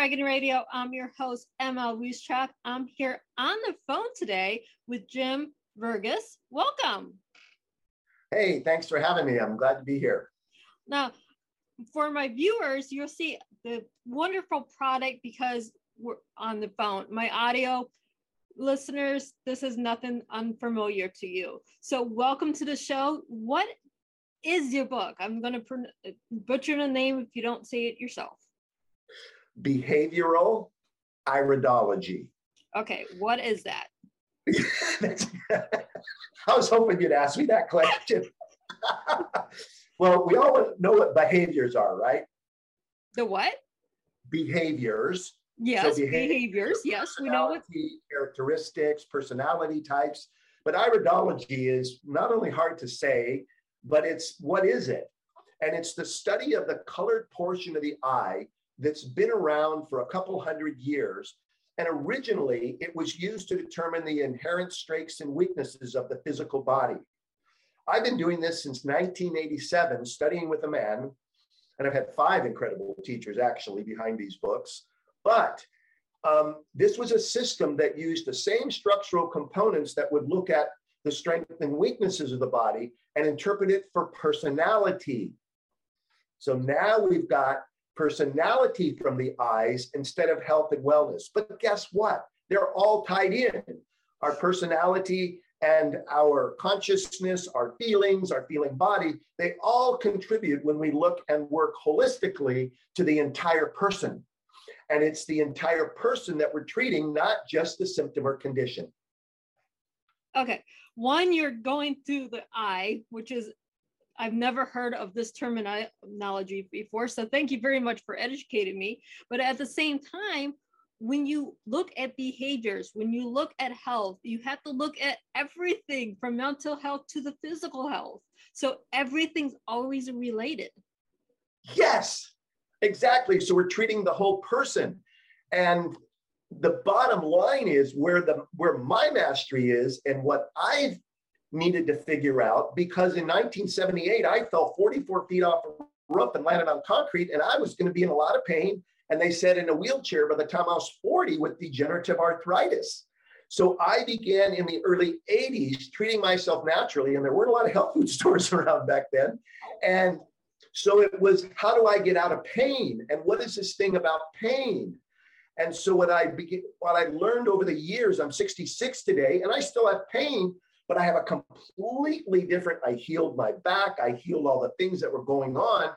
Welcome to Dove and Dragon Radio. I'm your host, Emma Weistrap. I'm here on the phone today with Jim Verghis. Welcome. Hey, thanks for having me. I'm glad to be here. Now, for my viewers, you'll see the wonderful product because we're on the phone. My audio listeners, this is nothing unfamiliar to you. So, welcome to the show. What is your book? I'm going to butcher the name if you don't say it yourself behavioral iridology. Okay, what is that? I was hoping you'd ask me that question. well, we all know what behaviors are, right? The what? Behaviors. Yes, so behaviors. Yes, we know what. Characteristics, personality types. But iridology is not only hard to say, but it's what is it? And it's the study of the colored portion of the eye that's been around for a couple hundred years. And originally, it was used to determine the inherent strengths and weaknesses of the physical body. I've been doing this since 1987, studying with a man, and I've had five incredible teachers actually behind these books. But um, this was a system that used the same structural components that would look at the strengths and weaknesses of the body and interpret it for personality. So now we've got personality from the eyes instead of health and wellness. But guess what? They're all tied in. Our personality and our consciousness, our feelings, our feeling body, they all contribute when we look and work holistically to the entire person. And it's the entire person that we're treating, not just the symptom or condition. Okay. One, you're going through the eye, which is I've never heard of this terminology before. So thank you very much for educating me. But at the same time, when you look at behaviors, when you look at health, you have to look at everything from mental health to the physical health. So everything's always related. Yes, exactly. So we're treating the whole person. And the bottom line is where the where my mastery is and what I've needed to figure out because in 1978, I fell 44 feet off a roof and landed on concrete, and I was going to be in a lot of pain. And they said in a wheelchair by the time I was 40 with degenerative arthritis. So I began in the early 80s treating myself naturally, and there weren't a lot of health food stores around back then. And so it was how do I get out of pain? And what is this thing about pain? And so what I began, what I learned over the years, I'm 66 today, and I still have pain, but I have a completely different. I healed my back, I healed all the things that were going on.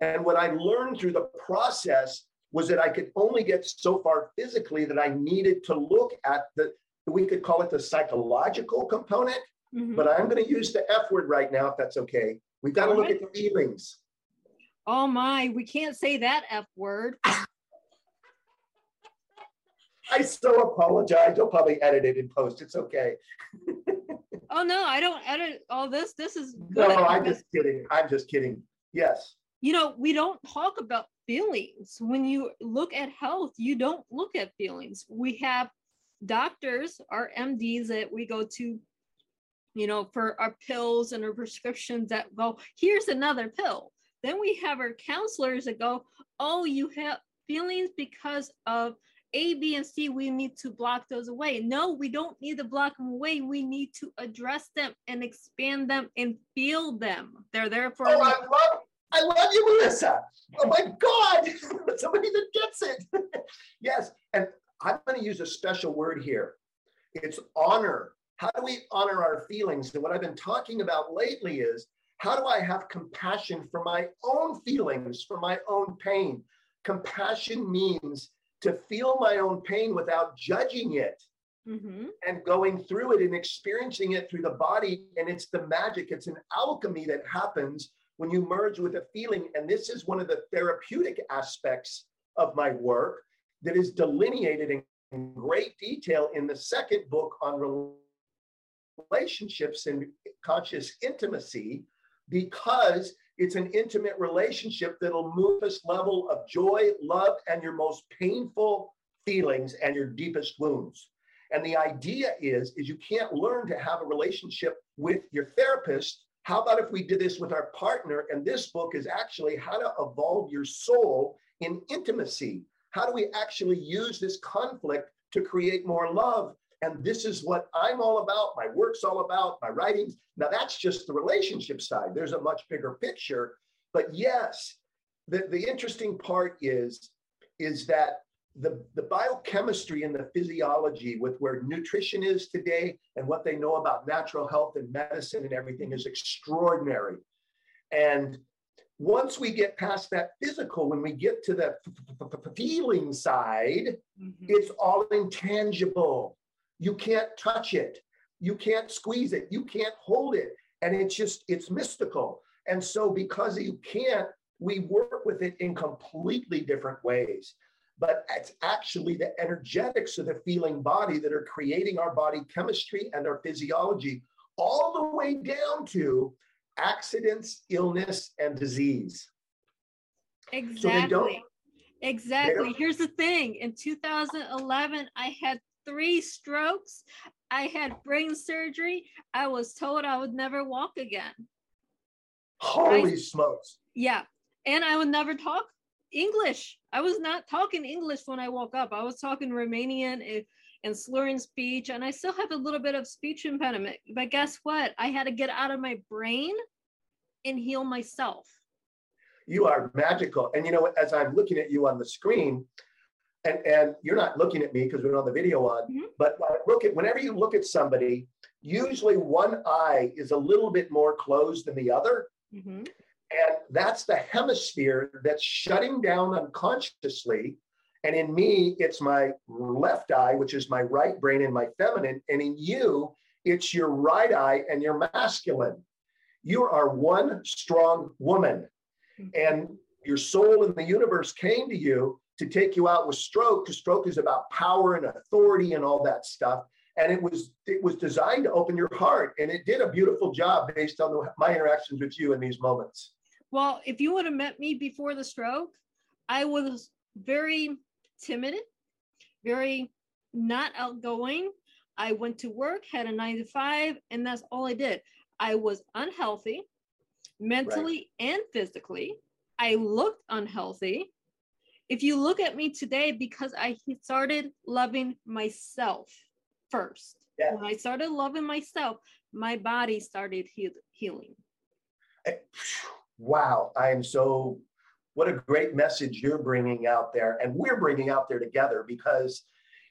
And what I learned through the process was that I could only get so far physically that I needed to look at the, we could call it the psychological component, mm-hmm. but I'm going to use the F word right now, if that's okay. We've got to look at the feelings. Oh my, we can't say that F word. I so apologize. You'll probably edit it in post. It's okay. Oh no, I don't edit all this. This is good. No, I'm just kidding. I'm just kidding. Yes. You know, we don't talk about feelings. When you look at health, you don't look at feelings. We have doctors, our MDs that we go to, you know, for our pills and our prescriptions that go, here's another pill. Then we have our counselors that go, oh, you have feelings because of a, B, and C, we need to block those away. No, we don't need to block them away. We need to address them and expand them and feel them. They're there for. Oh, I love, I love you, Melissa. Oh my God, somebody that gets it. yes, and I'm going to use a special word here. It's honor. How do we honor our feelings? And what I've been talking about lately is how do I have compassion for my own feelings, for my own pain? Compassion means to feel my own pain without judging it mm-hmm. and going through it and experiencing it through the body. And it's the magic, it's an alchemy that happens when you merge with a feeling. And this is one of the therapeutic aspects of my work that is delineated in great detail in the second book on relationships and conscious intimacy because it's an intimate relationship that'll move this level of joy, love, and your most painful feelings and your deepest wounds. And the idea is, is you can't learn to have a relationship with your therapist. How about if we did this with our partner? And this book is actually how to evolve your soul in intimacy. how do we actually use this conflict to create more love? And this is what I'm all about. My work's all about, my writings. Now, that's just the relationship side. There's a much bigger picture. But yes, the, the interesting part is, is that the, the biochemistry and the physiology with where nutrition is today and what they know about natural health and medicine and everything is extraordinary. And once we get past that physical, when we get to the feeling side, mm-hmm. it's all intangible. You can't touch it. You can't squeeze it. You can't hold it. And it's just, it's mystical. And so, because you can't, we work with it in completely different ways. But it's actually the energetics of the feeling body that are creating our body chemistry and our physiology, all the way down to accidents, illness, and disease. Exactly. So exactly. Here's the thing in 2011, I had three strokes. I had brain surgery. I was told I would never walk again. Holy I, smokes. Yeah. And I would never talk English. I was not talking English when I woke up. I was talking Romanian and slurring speech, and I still have a little bit of speech impediment. But guess what? I had to get out of my brain and heal myself. You are magical. And you know, as I'm looking at you on the screen, and, and you're not looking at me because we're on the video on, mm-hmm. but look at whenever you look at somebody, usually one eye is a little bit more closed than the other. Mm-hmm. And that's the hemisphere that's shutting down unconsciously. And in me, it's my left eye, which is my right brain and my feminine. And in you, it's your right eye and your masculine. You are one strong woman. Mm-hmm. And your soul in the universe came to you to take you out with stroke because stroke is about power and authority and all that stuff and it was it was designed to open your heart and it did a beautiful job based on the, my interactions with you in these moments well, if you would have met me before the stroke, I was very timid, very not outgoing. I went to work, had a nine to five, and that's all I did. I was unhealthy mentally right. and physically. I looked unhealthy. If you look at me today, because I started loving myself first. Yeah. When I started loving myself, my body started heal- healing. Wow, I am so, what a great message you're bringing out there. And we're bringing out there together because,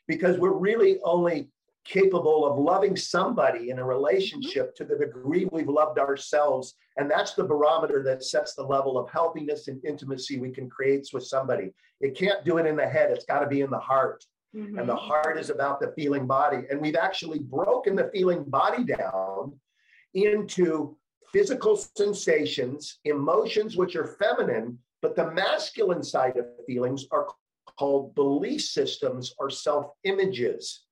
because we're really only capable of loving somebody in a relationship to the degree we've loved ourselves. And that's the barometer that sets the level of healthiness and intimacy we can create with somebody. It can't do it in the head, it's got to be in the heart. Mm-hmm. And the heart is about the feeling body. And we've actually broken the feeling body down into physical sensations, emotions which are feminine, but the masculine side of feelings are called belief systems or self images.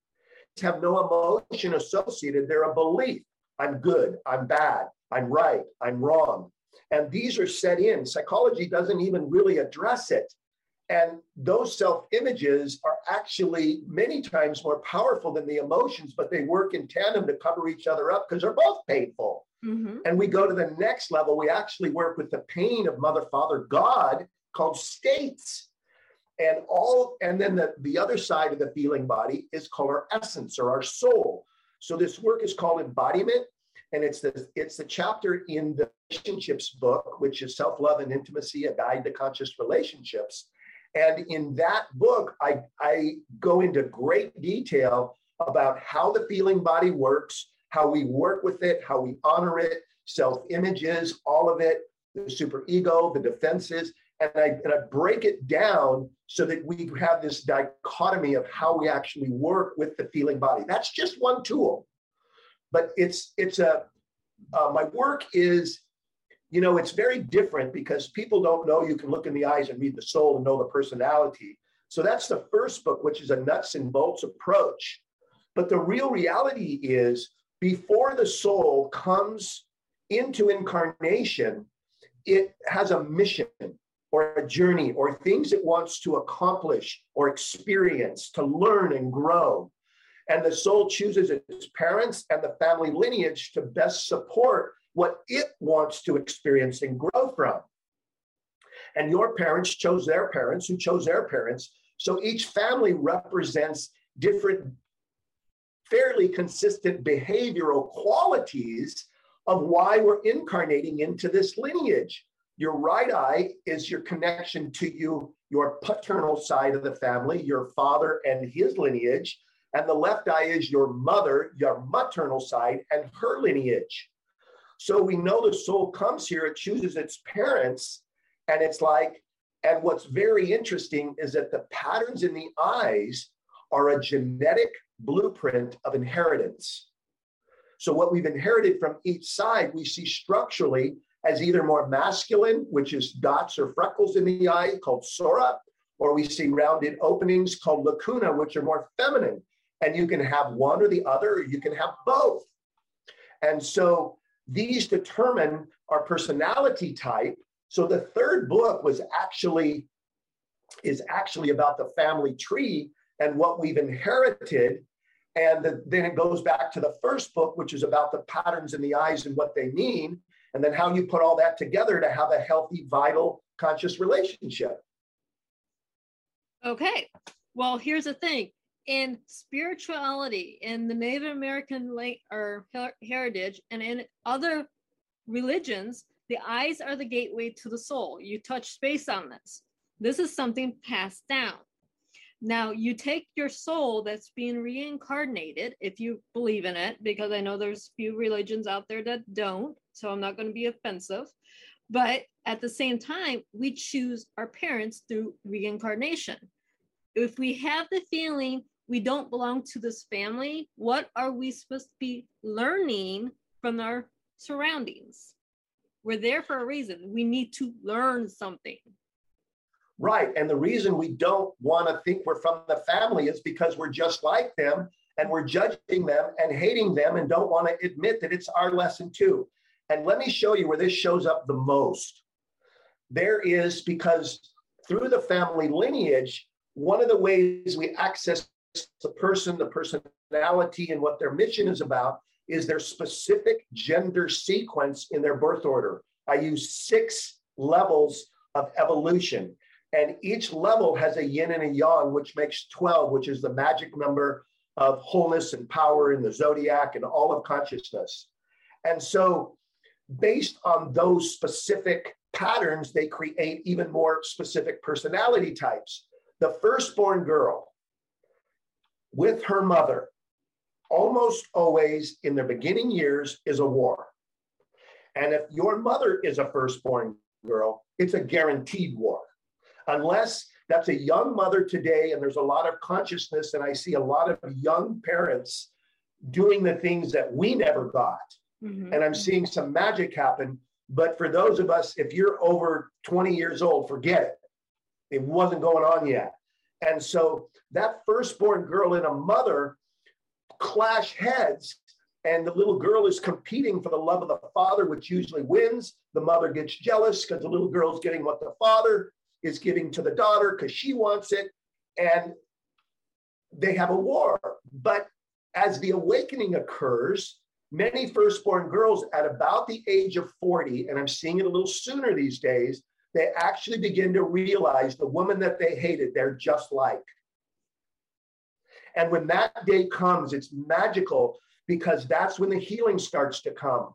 Have no emotion associated, they're a belief. I'm good, I'm bad, I'm right, I'm wrong. And these are set in. Psychology doesn't even really address it. And those self images are actually many times more powerful than the emotions, but they work in tandem to cover each other up because they're both painful. Mm-hmm. And we go to the next level. We actually work with the pain of Mother, Father, God called states. And all, and then the, the other side of the feeling body is called our essence or our soul. So this work is called embodiment. And it's the it's the chapter in the relationships book, which is self-love and intimacy, a guide to conscious relationships. And in that book, I, I go into great detail about how the feeling body works, how we work with it, how we honor it, self images, all of it, the super ego, the defenses. And I, and I break it down so that we have this dichotomy of how we actually work with the feeling body. That's just one tool. But it's, it's a, uh, my work is, you know, it's very different because people don't know you can look in the eyes and read the soul and know the personality. So that's the first book, which is a nuts and bolts approach. But the real reality is before the soul comes into incarnation, it has a mission or a journey or things it wants to accomplish or experience to learn and grow. And the soul chooses its parents and the family lineage to best support what it wants to experience and grow from. And your parents chose their parents, who chose their parents. So each family represents different, fairly consistent behavioral qualities of why we're incarnating into this lineage. Your right eye is your connection to you, your paternal side of the family, your father and his lineage. And the left eye is your mother, your maternal side, and her lineage. So we know the soul comes here, it chooses its parents, and it's like, and what's very interesting is that the patterns in the eyes are a genetic blueprint of inheritance. So what we've inherited from each side, we see structurally as either more masculine, which is dots or freckles in the eye called psora, or we see rounded openings called lacuna, which are more feminine. And you can have one or the other, or you can have both. And so these determine our personality type. So the third book was actually is actually about the family tree and what we've inherited. And the, then it goes back to the first book, which is about the patterns in the eyes and what they mean, and then how you put all that together to have a healthy, vital, conscious relationship. Okay. Well, here's the thing in spirituality, in the Native American or heritage, and in other religions, the eyes are the gateway to the soul. You touch space on this. This is something passed down. Now, you take your soul that's being reincarnated, if you believe in it, because I know there's few religions out there that don't, so I'm not going to be offensive. But at the same time, we choose our parents through reincarnation. If we have the feeling we don't belong to this family, what are we supposed to be learning from our surroundings? We're there for a reason. We need to learn something. Right. And the reason we don't want to think we're from the family is because we're just like them and we're judging them and hating them and don't want to admit that it's our lesson too. And let me show you where this shows up the most. There is because through the family lineage, one of the ways we access the person, the personality, and what their mission is about is their specific gender sequence in their birth order. I use six levels of evolution. And each level has a yin and a yang, which makes 12, which is the magic number of wholeness and power in the zodiac and all of consciousness. And so, based on those specific patterns, they create even more specific personality types. The firstborn girl with her mother, almost always in their beginning years, is a war. And if your mother is a firstborn girl, it's a guaranteed war unless that's a young mother today and there's a lot of consciousness and i see a lot of young parents doing the things that we never got mm-hmm. and i'm seeing some magic happen but for those of us if you're over 20 years old forget it it wasn't going on yet and so that firstborn girl and a mother clash heads and the little girl is competing for the love of the father, which usually wins. The mother gets jealous because the little girl's getting what the father is giving to the daughter because she wants it. And they have a war. But as the awakening occurs, many firstborn girls at about the age of 40, and I'm seeing it a little sooner these days, they actually begin to realize the woman that they hated, they're just like. And when that day comes, it's magical because that's when the healing starts to come.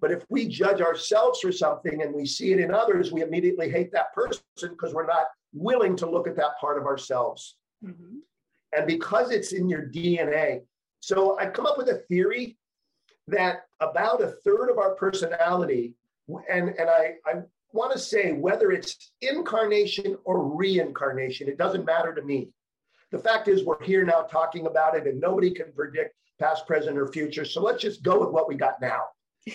But if we judge ourselves for something and we see it in others, we immediately hate that person because we're not willing to look at that part of ourselves. Mm-hmm. And because it's in your DNA. So I come up with a theory that about a third of our personality, and, and I, I want to say whether it's incarnation or reincarnation, it doesn't matter to me. The fact is, we're here now talking about it, and nobody can predict past, present, or future. So let's just go with what we got now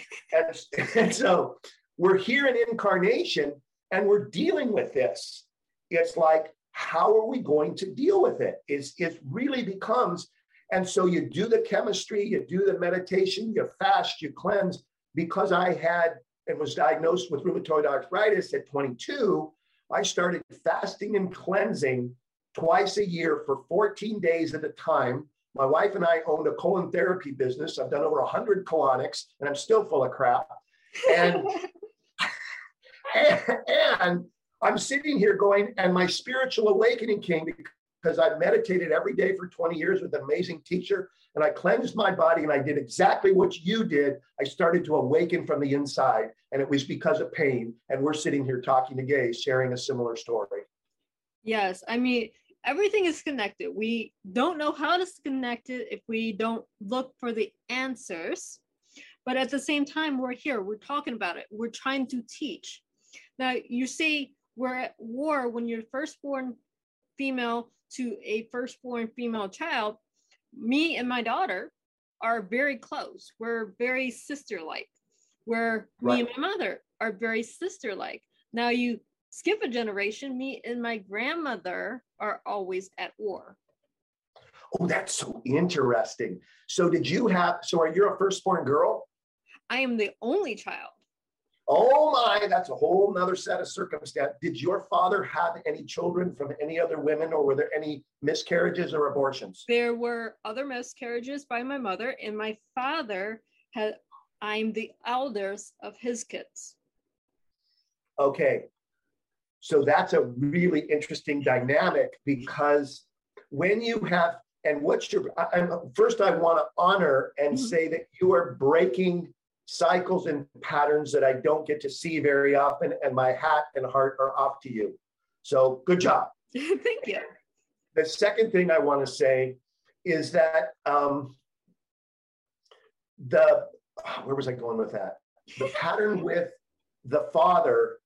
and, and so we're here in incarnation and we're dealing with this. It's like, how are we going to deal with? It's, it really becomes, and so you do the chemistry, you do the meditation, you fast, you cleanse. Because I had and was diagnosed with rheumatoid arthritis at 22, I started fasting and cleansing twice a year for 14 days at a time my wife and I owned a colon therapy business. I've done over 100 colonics and I'm still full of crap. And, and, and I'm sitting here going, and my spiritual awakening came because I meditated every day for 20 years with an amazing teacher and I cleansed my body and I did exactly what you did. I started to awaken from the inside and it was because of pain. And we're sitting here talking to gays, sharing a similar story. Yes. I mean, everything is connected. We don't know how to connect it if we don't look for the answers. But at the same time, we're here, we're talking about it, we're trying to teach. Now, you see, we're at war when you're firstborn female to a firstborn female child. Me and my daughter are very close. We're very sister like. Where right. me and my mother are very sister like. Now, you skip a generation, me and my grandmother are always at war. Oh, that's so interesting. So, did you have, so are you a firstborn girl? I am the only child. Oh my, that's a whole nother set of circumstance. Did your father have any children from any other women, or were there any miscarriages or abortions? There were other miscarriages by my mother, and my father had, I'm the eldest of his kids. Okay. So that's a really interesting dynamic because when you have, and what's your, I, first I want to honor and mm-hmm. say that you are breaking cycles and patterns that I don't get to see very often, and my hat and heart are off to you. So good job. Thank you. The second thing I want to say is that um, the where was I going with that? The pattern with the father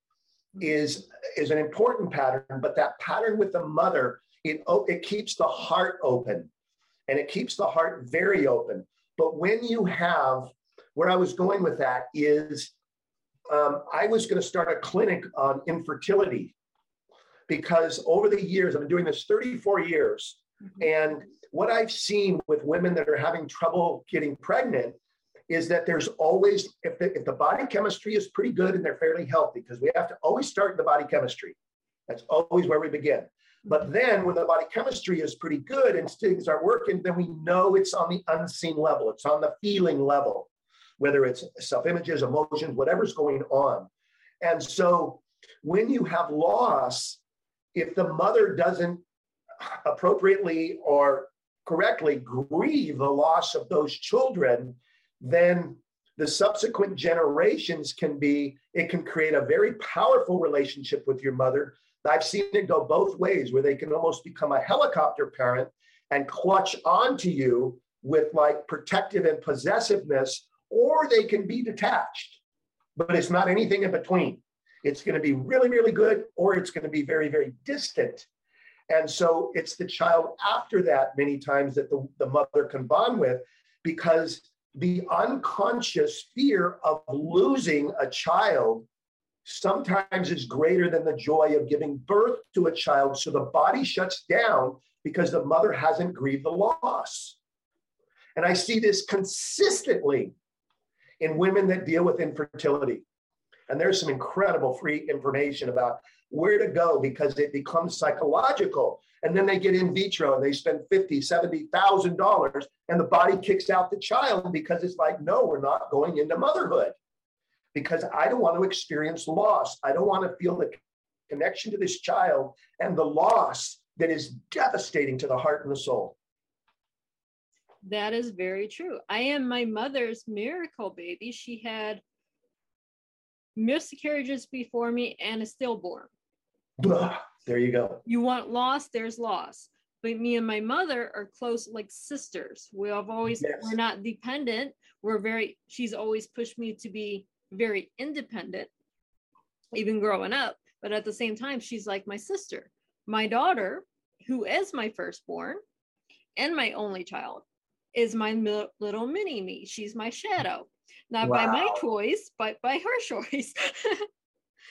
is is an important pattern, but that pattern with the mother it it keeps the heart open, and it keeps the heart very open. But when you have where I was going with that is um, I was going to start a clinic on infertility because over the years, I've been doing this 34 years. Mm-hmm. And what I've seen with women that are having trouble getting pregnant is that there's always, if the, if the body chemistry is pretty good and they're fairly healthy, because we have to always start in the body chemistry. That's always where we begin. But mm-hmm. then when the body chemistry is pretty good and things are working, then we know it's on the unseen level, it's on the feeling level whether it's self images, emotions, whatever's going on. And so when you have loss, if the mother doesn't appropriately or correctly grieve the loss of those children, then the subsequent generations can be, it can create a very powerful relationship with your mother. I've seen it go both ways where they can almost become a helicopter parent and clutch onto you with like protective and possessiveness or they can be detached, but it's not anything in between. It's going to be really, really good, or it's going to be very, very distant. And so it's the child after that, many times, that the, the mother can bond with because the unconscious fear of losing a child sometimes is greater than the joy of giving birth to a child. So the body shuts down because the mother hasn't grieved the loss. And I see this consistently in women that deal with infertility. And there's some incredible free information about where to go because it becomes psychological. And then they get in vitro and they spend fifty, seventy thousand dollars, and the body kicks out the child because it's like, no, we're not going into motherhood because I don't want to experience loss. I don't want to feel the connection to this child and the loss that is devastating to the heart and the soul. That is very true. I am my mother's miracle baby. She had miscarriages before me and a stillborn. There you go. You want loss, there's loss. But me and my mother are close like sisters. We have always yes. we're not dependent. We're very she's always pushed me to be very independent, even growing up. But at the same time, she's like my sister. My daughter, who is my firstborn and my only child, is my little mini me. She's my shadow, not wow. by my choice, but by her choice.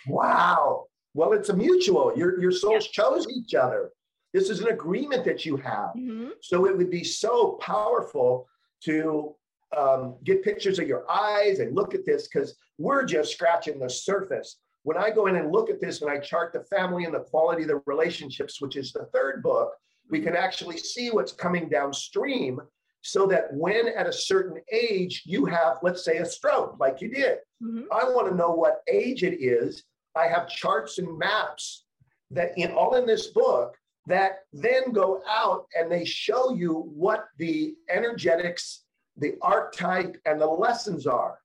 wow. Well, it's a mutual. Your your souls yeah. chose each other. This is an agreement that you have. Mm-hmm. So it would be so powerful to um, get pictures of your eyes and look at this because we're just scratching the surface. When I go in and look at this and I chart the family and the quality of the relationships, which is the third book, we can actually see what's coming downstream so that when at a certain age you have, let's say, a stroke like you did, mm-hmm. I want to know what age it is. I have charts and maps that in all in this book that then go out and they show you what the energetics, the archetype, and the lessons are.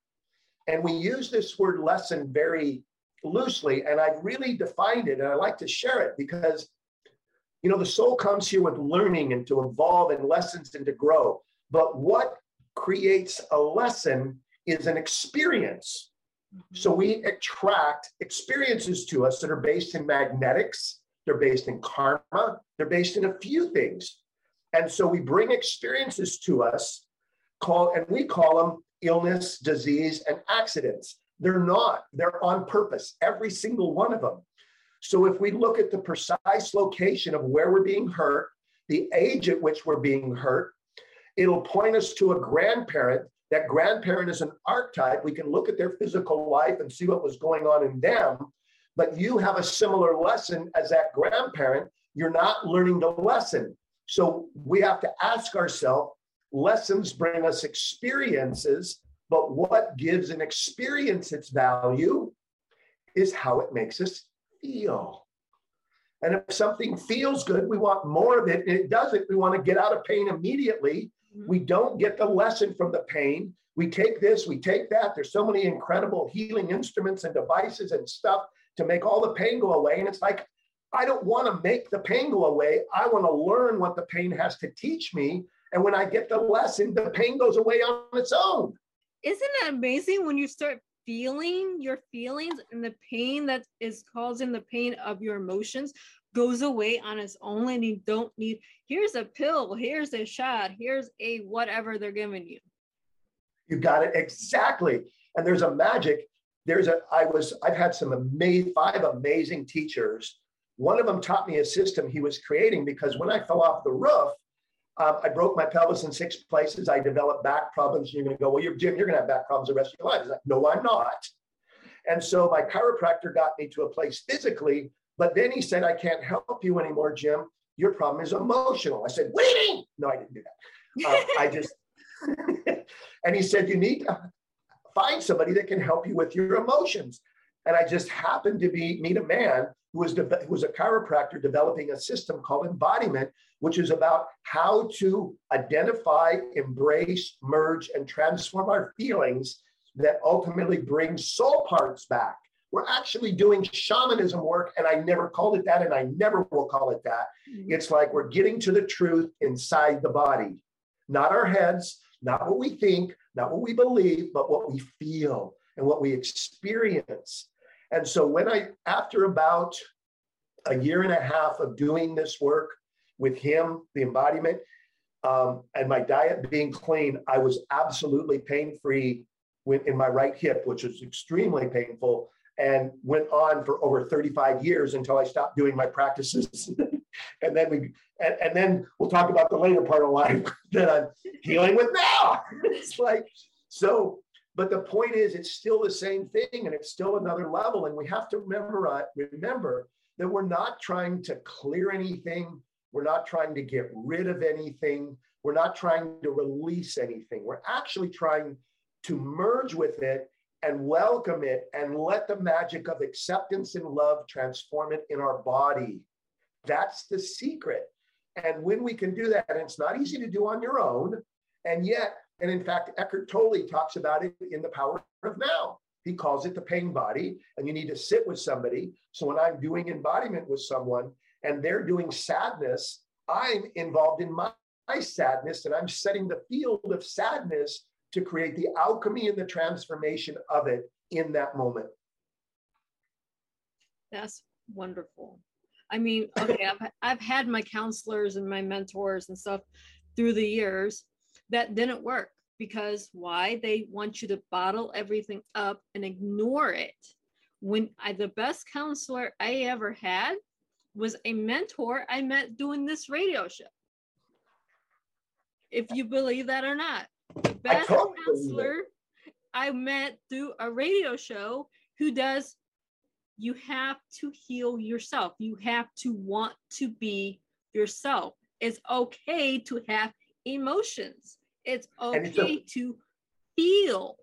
And we use this word lesson very loosely, and I've really defined it, and I like to share it because, you know, the soul comes here with learning and to evolve and lessons and to grow. But what creates a lesson is an experience. Mm-hmm. So we attract experiences to us that are based in magnetics, they're based in karma, they're based in a few things. And so we bring experiences to us call and we call them illness, disease, and accidents. They're not, they're on purpose, every single one of them. So if we look at the precise location of where we're being hurt, the age at which we're being hurt, it'll point us to a grandparent. That grandparent is an archetype. We can look at their physical life and see what was going on in them. But you have a similar lesson as that grandparent. You're not learning the lesson. So we have to ask ourselves lessons bring us experiences, but what gives an experience its value is how it makes us feel. And if something feels good, we want more of it. And it doesn't, we want to get out of pain immediately. Mm-hmm. We don't get the lesson from the pain. We take this, we take that. There's so many incredible healing instruments and devices and stuff to make all the pain go away. And it's like, I don't want to make the pain go away. I want to learn what the pain has to teach me. And when I get the lesson, the pain goes away on its own. Isn't it amazing when you start feeling your feelings and the pain that is causing the pain of your emotions goes away on its own and you don't need here's a pill here's a shot here's a whatever they're giving you you got it exactly and there's a magic there's a i was i've had some amazing five amazing teachers one of them taught me a system he was creating because when i fell off the roof um, I broke my pelvis in six places. I developed back problems. and You're going to go, well, you're Jim. You're going to have back problems the rest of your life. Like, no, I'm not. And so my chiropractor got me to a place physically, but then he said, I can't help you anymore, Jim. Your problem is emotional. I said, what do you mean? No, I didn't do that. Uh, I just, and he said, you need to find somebody that can help you with your emotions. And I just happened to be meet a man who was, de- who was a chiropractor developing a system called embodiment, which is about how to identify, embrace, merge, and transform our feelings that ultimately bring soul parts back. We're actually doing shamanism work, and I never called it that, and I never will call it that. Mm-hmm. It's like we're getting to the truth inside the body, not our heads, not what we think, not what we believe, but what we feel and what we experience. And so when I, after about a year and a half of doing this work with him, the embodiment, um, and my diet being clean, I was absolutely pain free in my right hip, which was extremely painful, and went on for over 35 years until I stopped doing my practices. and then we, and, and, then we'll talk about the later part of life that I'm healing with now. it's like, so but the point is, it's still the same thing and it's still another level. And we have to remember, uh, remember that we're not trying to clear anything. We're not trying to get rid of anything. We're not trying to release anything. We're actually trying to merge with it and welcome it and let the magic of acceptance and love transform it in our body. That's the secret. And when we can do that, and it's not easy to do on your own, and yet and in fact, Eckhart Tolle talks about it in The Power of Now. He calls it the pain body, and you need to sit with somebody. So when I'm doing embodiment with someone and they're doing sadness, I'm involved in my, my sadness and I'm setting the field of sadness to create the alchemy and the transformation of it in that moment. That's wonderful. I mean, okay, I've, I've had my counselors and my mentors and stuff through the years that didn't work because why? They want you to bottle everything up and ignore it. When I, the best counselor I ever had was a mentor I met doing this radio show. If you believe that or not, best I counselor I met through a radio show who does you have to heal yourself. You have to want to be yourself. It's okay to have emotions. It's okay it's a, to feel.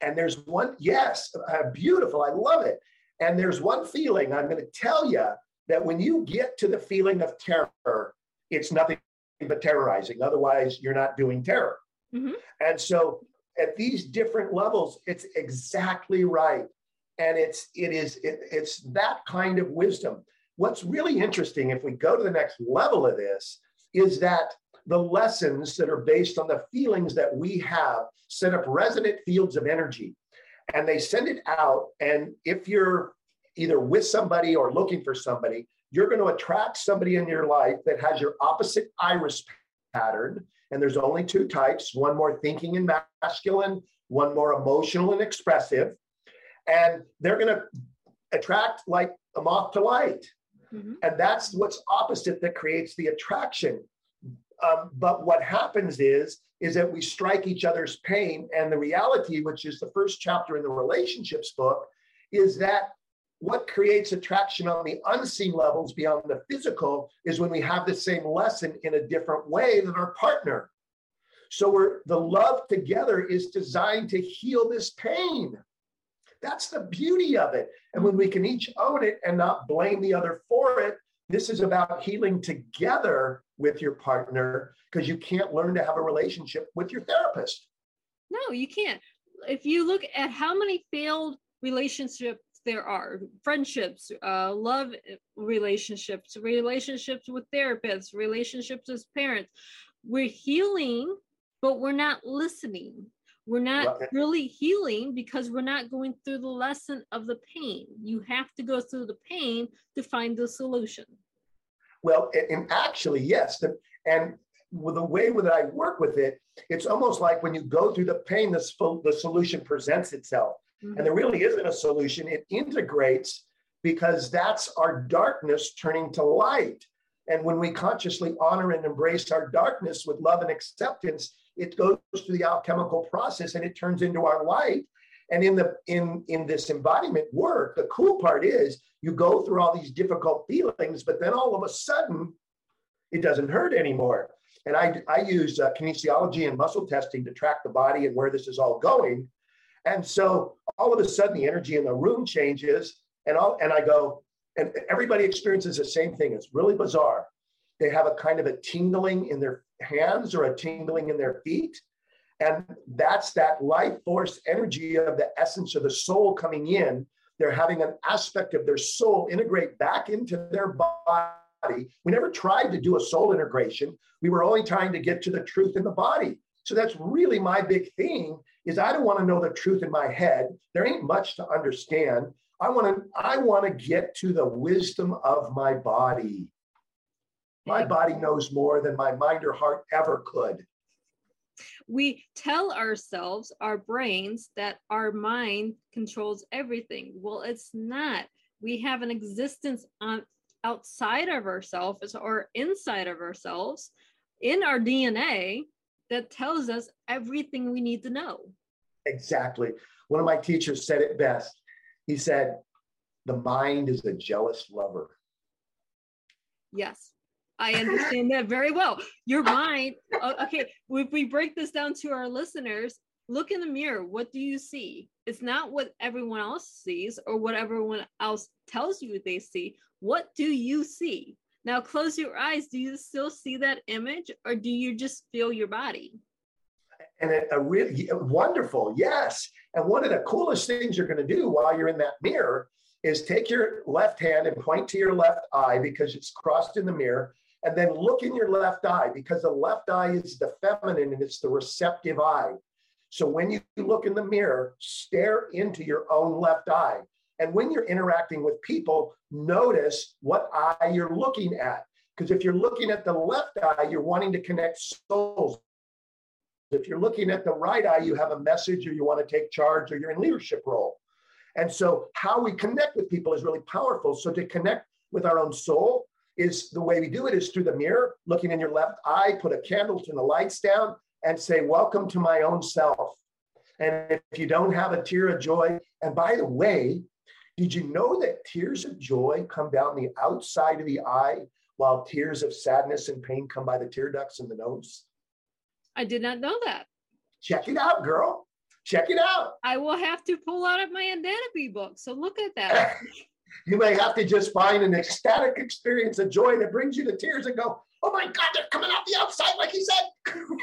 And there's one, yes, uh, beautiful. I love it. And there's one feeling I'm going to tell you that when you get to the feeling of terror, it's nothing but terrorizing. Otherwise, you're not doing terror. Mm-hmm. And so at these different levels, it's exactly right. And it's it is it, it's that kind of wisdom. What's really interesting, if we go to the next level of this, is that the lessons that are based on the feelings that we have set up resonant fields of energy and they send it out. And if you're either with somebody or looking for somebody, you're going to attract somebody in your life that has your opposite iris pattern. And there's only two types one more thinking and masculine, one more emotional and expressive. And they're going to attract like a moth to light. Mm-hmm. And that's what's opposite that creates the attraction. Um, but what happens is is that we strike each other's pain. And the reality, which is the first chapter in the relationships book, is that what creates attraction on the unseen levels beyond the physical is when we have the same lesson in a different way than our partner. So we're the love together is designed to heal this pain. That's the beauty of it. And when we can each own it and not blame the other for it, this is about healing together with your partner because you can't learn to have a relationship with your therapist. No, you can't. If you look at how many failed relationships there are friendships uh, love relationships relationships with therapists relationships as parents we're healing but we're not listening we're not right. really healing because we're not going through the lesson of the pain you have to go through the pain to find the solution well, and actually, yes. The, and with the way that I work with it, it's almost like when you go through the pain, the, the solution presents itself. Mm-hmm. And there really isn't a solution. It integrates because that's our darkness turning to light. And when we consciously honor and embrace our darkness with love and acceptance, it goes through the alchemical process and it turns into our light. And in the in in this embodiment work, the cool part is you go through all these difficult feelings, but then all of a sudden, it doesn't hurt anymore. And I I use uh, kinesiology and muscle testing to track the body and where this is all going. And so all of a sudden, the energy in the room changes, and all and I go, and everybody experiences the same thing. It's really bizarre. They have a kind of a tingling in their hands or a tingling in their feet and that's that life force energy of the essence of the soul coming in. They're having an aspect of their soul integrate back into their body. We never tried to do a soul integration. We were only trying to get to the truth in the body. So that's really my big thing is I don't want to know the truth in my head. There ain't much to understand. I want to I want to get to the wisdom of my body. My body knows more than my mind or heart ever could we tell ourselves, our brains, that our mind controls everything. Well, it's not. We have an existence on outside of ourselves or inside of ourselves in our DNA that tells us everything we need to know. Exactly. One of my teachers said it best. He said, The mind is a jealous lover. Yes. I understand that very well. Your mind, okay, if we break this down to our listeners, look in the mirror. What do you see? It's not what everyone else sees or what everyone else tells you they see. What do you see? Now close your eyes. Do you still see that image or do you just feel your body? And a, a really wonderful, yes. And one of the coolest things you're going to do while you're in that mirror is take your left hand and point to your left eye because it's crossed in the mirror and then look in your left eye because the left eye is the feminine and it's the receptive eye. So when you look in the mirror, stare into your own left eye. And when you're interacting with people, notice what eye you're looking at. Because if you're looking at the left eye, you're wanting to connect souls. If you're looking at the right eye, you have a message or you want to take charge or you're in leadership role. And so how we connect with people is really powerful. So to connect with our own soul, is the way we do it is through the mirror, looking in your left eye, put a candle, turn the lights down, and say, Welcome to my own self. And if you don't have a tear of joy, and by the way, did you know that tears of joy come down the outside of the eye while tears of sadness and pain come by the tear ducts in the nose? I did not know that. Check it out, girl. Check it out. I will have to pull out of my anatomy book. So look at that. You may have to just find an ecstatic experience of joy that brings you to tears and go, oh my God, they're coming out the outside, like he said. oh,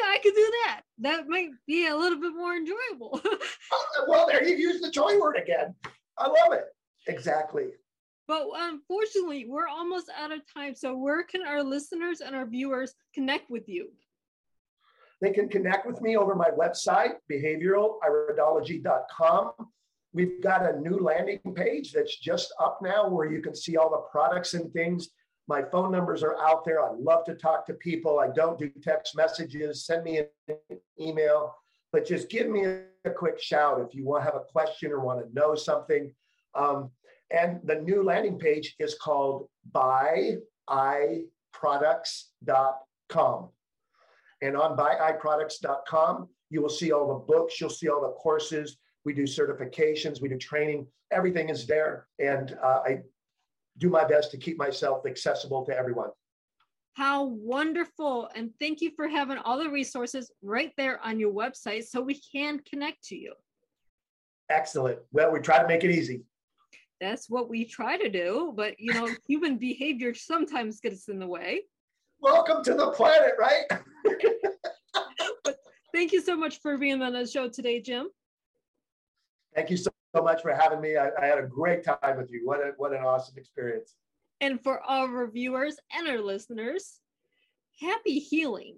yeah, I could do that. That might be a little bit more enjoyable. Well, there you use the joy word again. I love it. Exactly. But um, unfortunately, we're almost out of time. So, where can our listeners and our viewers connect with you? They can connect with me over my website, behavioraliridology.com. We've got a new landing page that's just up now where you can see all the products and things. My phone numbers are out there. I love to talk to people. I don't do text messages. Send me an email, but just give me a, quick shout if you want to have a question or want to know something. Um, and the new landing page is called buyiproducts.com. And on buyiproducts.com, you will see all the books, you'll see all the courses. We do certifications, we do training, everything is there. And uh, I do my best to keep myself accessible to everyone. How wonderful. And thank you for having all the resources right there on your website so we can connect to you. Excellent. Well, we try to make it easy. That's what we try to do, but you know, human behavior sometimes gets in the way. Welcome to the planet, right? thank you so much for being on the show today, Jim. Thank you so so much for having me. I, I, had a great time with you. What, a, what an awesome experience. And for our viewers and our listeners, happy healing.